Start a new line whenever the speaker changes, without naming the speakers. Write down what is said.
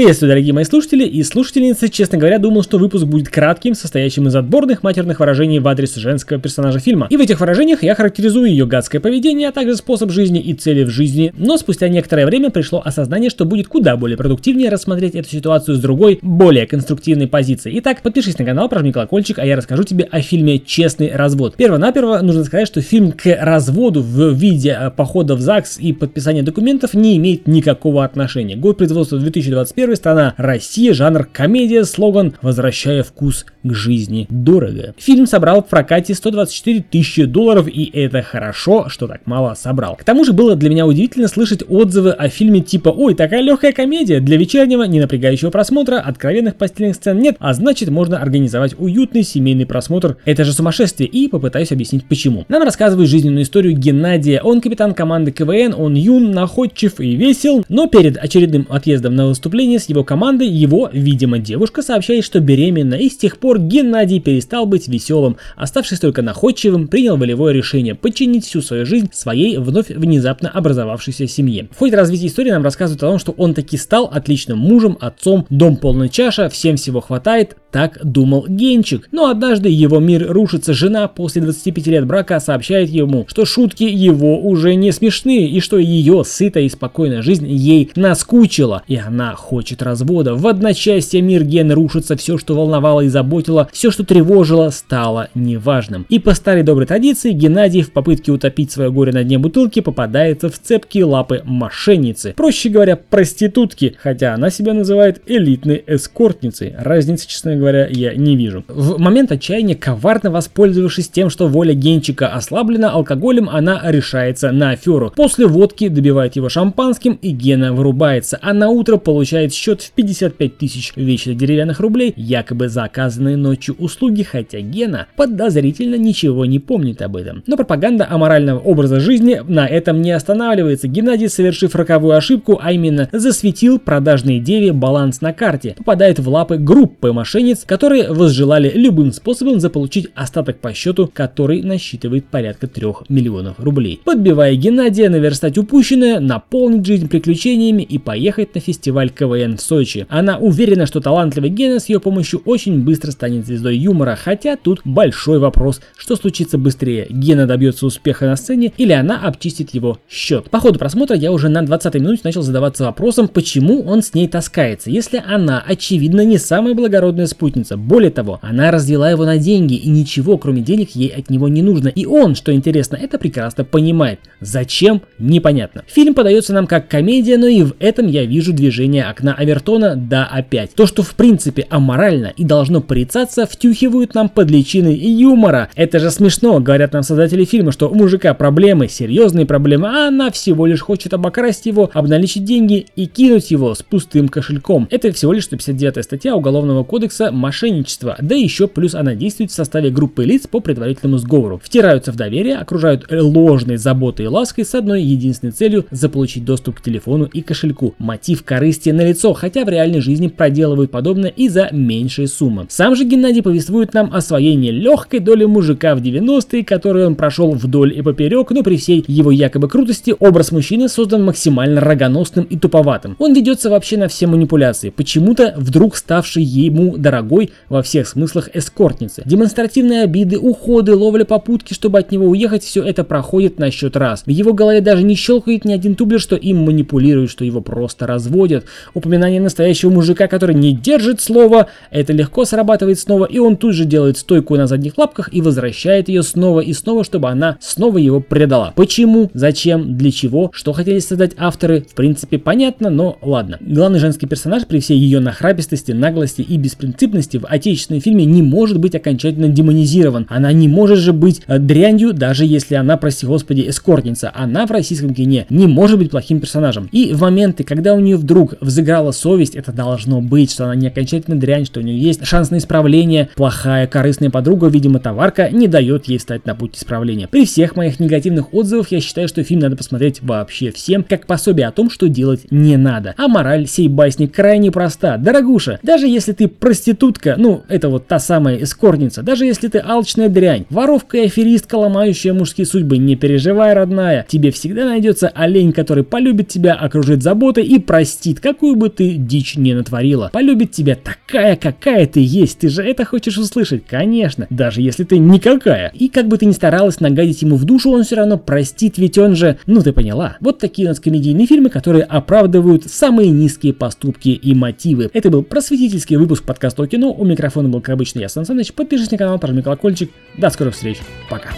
Приветствую, дорогие мои слушатели и слушательницы. Честно говоря, думал, что выпуск будет кратким, состоящим из отборных матерных выражений в адрес женского персонажа фильма. И в этих выражениях я характеризую ее гадское поведение, а также способ жизни и цели в жизни. Но спустя некоторое время пришло осознание, что будет куда более продуктивнее рассмотреть эту ситуацию с другой, более конструктивной позиции. Итак, подпишись на канал, прожми колокольчик, а я расскажу тебе о фильме «Честный развод». Перво-наперво нужно сказать, что фильм к разводу в виде э, похода в ЗАГС и подписания документов не имеет никакого отношения. Год производства 2021 Первая страна Россия, жанр комедия, слоган «Возвращая вкус к жизни дорого». Фильм собрал в прокате 124 тысячи долларов, и это хорошо, что так мало собрал. К тому же было для меня удивительно слышать отзывы о фильме типа «Ой, такая легкая комедия, для вечернего, не напрягающего просмотра, откровенных постельных сцен нет, а значит можно организовать уютный семейный просмотр. Это же сумасшествие, и попытаюсь объяснить почему. Нам рассказывают жизненную историю Геннадия. Он капитан команды КВН, он юн, находчив и весел, но перед очередным отъездом на выступление с его командой его, видимо, девушка сообщает, что беременна, и с тех пор Геннадий перестал быть веселым, оставшись только находчивым, принял волевое решение подчинить всю свою жизнь своей вновь внезапно образовавшейся семье. В ходе развития истории нам рассказывают о том, что он таки стал отличным мужем, отцом, дом полный чаша, всем всего хватает, так думал Генчик. Но однажды его мир рушится, жена после 25 лет брака сообщает ему, что шутки его уже не смешные, и что ее сытая и спокойная жизнь ей наскучила, и она хочет развода. В одночасье мир Ген рушится, все, что волновало и заботило, все, что тревожило, стало неважным. И по старой доброй традиции Геннадий в попытке утопить свое горе на дне бутылки попадается в цепкие лапы мошенницы. Проще говоря, проститутки, хотя она себя называет элитной эскортницей. Разницы, честно говоря, я не вижу. В момент отчаяния, коварно воспользовавшись тем, что воля Генчика ослаблена алкоголем, она решается на аферу. После водки добивает его шампанским и Гена вырубается, а на утро получает счет в 55 тысяч вечно деревянных рублей, якобы заказанные ночью услуги, хотя Гена подозрительно ничего не помнит об этом. Но пропаганда аморального образа жизни на этом не останавливается. Геннадий, совершив роковую ошибку, а именно засветил продажные деве баланс на карте, попадает в лапы группы мошенниц, которые возжелали любым способом заполучить остаток по счету, который насчитывает порядка 3 миллионов рублей. Подбивая Геннадия наверстать упущенное, наполнить жизнь приключениями и поехать на фестиваль КВН в Сочи. Она уверена, что талантливый Гена с ее помощью очень быстро станет звездой юмора, хотя тут большой вопрос, что случится быстрее, Гена добьется успеха на сцене или она обчистит его счет. По ходу просмотра я уже на 20 минуте начал задаваться вопросом, почему он с ней таскается, если она очевидно не самая благородная спутница. Более того, она развела его на деньги, и ничего, кроме денег, ей от него не нужно. И он, что интересно, это прекрасно понимает. Зачем? Непонятно. Фильм подается нам как комедия, но и в этом я вижу движение окна Авертона да опять. То, что в принципе аморально и должно порицаться, втюхивают нам под личиной юмора. Это же смешно, говорят нам создатели фильма, что у мужика проблемы, серьезные проблемы, а она всего лишь хочет обокрасть его, обналичить деньги и кинуть его с пустым кошельком. Это всего лишь 159 статья Уголовного кодекса мошенничество, да еще плюс она действует в составе группы лиц по предварительному сговору. Втираются в доверие, окружают ложной заботой и лаской с одной единственной целью заполучить доступ к телефону и кошельку. Мотив корысти на лицо, хотя в реальной жизни проделывают подобное и за меньшие суммы. Сам же Геннадий повествует нам о своей нелегкой доле мужика в 90-е, которую он прошел вдоль и поперек, но при всей его якобы крутости образ мужчины создан максимально рогоносным и туповатым. Он ведется вообще на все манипуляции, почему-то вдруг ставший ему дорогой во всех смыслах эскортницы. Демонстративные обиды, уходы, ловля попутки, чтобы от него уехать, все это проходит на счет раз. В его голове даже не щелкает ни один тублер, что им манипулируют, что его просто разводят. Упоминание настоящего мужика, который не держит слова, это легко срабатывает снова, и он тут же делает стойку на задних лапках и возвращает ее снова и снова, чтобы она снова его предала. Почему, зачем, для чего, что хотели создать авторы, в принципе понятно, но ладно. Главный женский персонаж при всей ее нахрапистости, наглости и беспринципности в отечественном фильме не может быть окончательно демонизирован. Она не может же быть э, дрянью, даже если она, прости господи, эскортница. Она в российском кине не может быть плохим персонажем. И в моменты, когда у нее вдруг взыграла совесть, это должно быть, что она не окончательно дрянь, что у нее есть шанс на исправление. Плохая, корыстная подруга, видимо, товарка, не дает ей встать на путь исправления. При всех моих негативных отзывах я считаю, что фильм надо посмотреть вообще всем, как пособие о том, что делать не надо. А мораль сей басни крайне проста. Дорогуша, даже если ты проститутка, ну, это вот та самая эскорница, даже если ты алчная дрянь, воровка и аферистка, ломающая мужские судьбы, не переживай, родная, тебе всегда найдется олень, который полюбит тебя, окружит заботой и простит, какую бы ты дичь не натворила. Полюбит тебя такая, какая ты есть. Ты же это хочешь услышать? Конечно. Даже если ты никакая. И как бы ты ни старалась нагадить ему в душу, он все равно простит, ведь он же... Ну ты поняла. Вот такие у нас комедийные фильмы, которые оправдывают самые низкие поступки и мотивы. Это был просветительский выпуск подкаста о кино. У микрофона был, как обычно, я, Сан Саныч. Подпишись на канал, прожми колокольчик. До скорых встреч. Пока.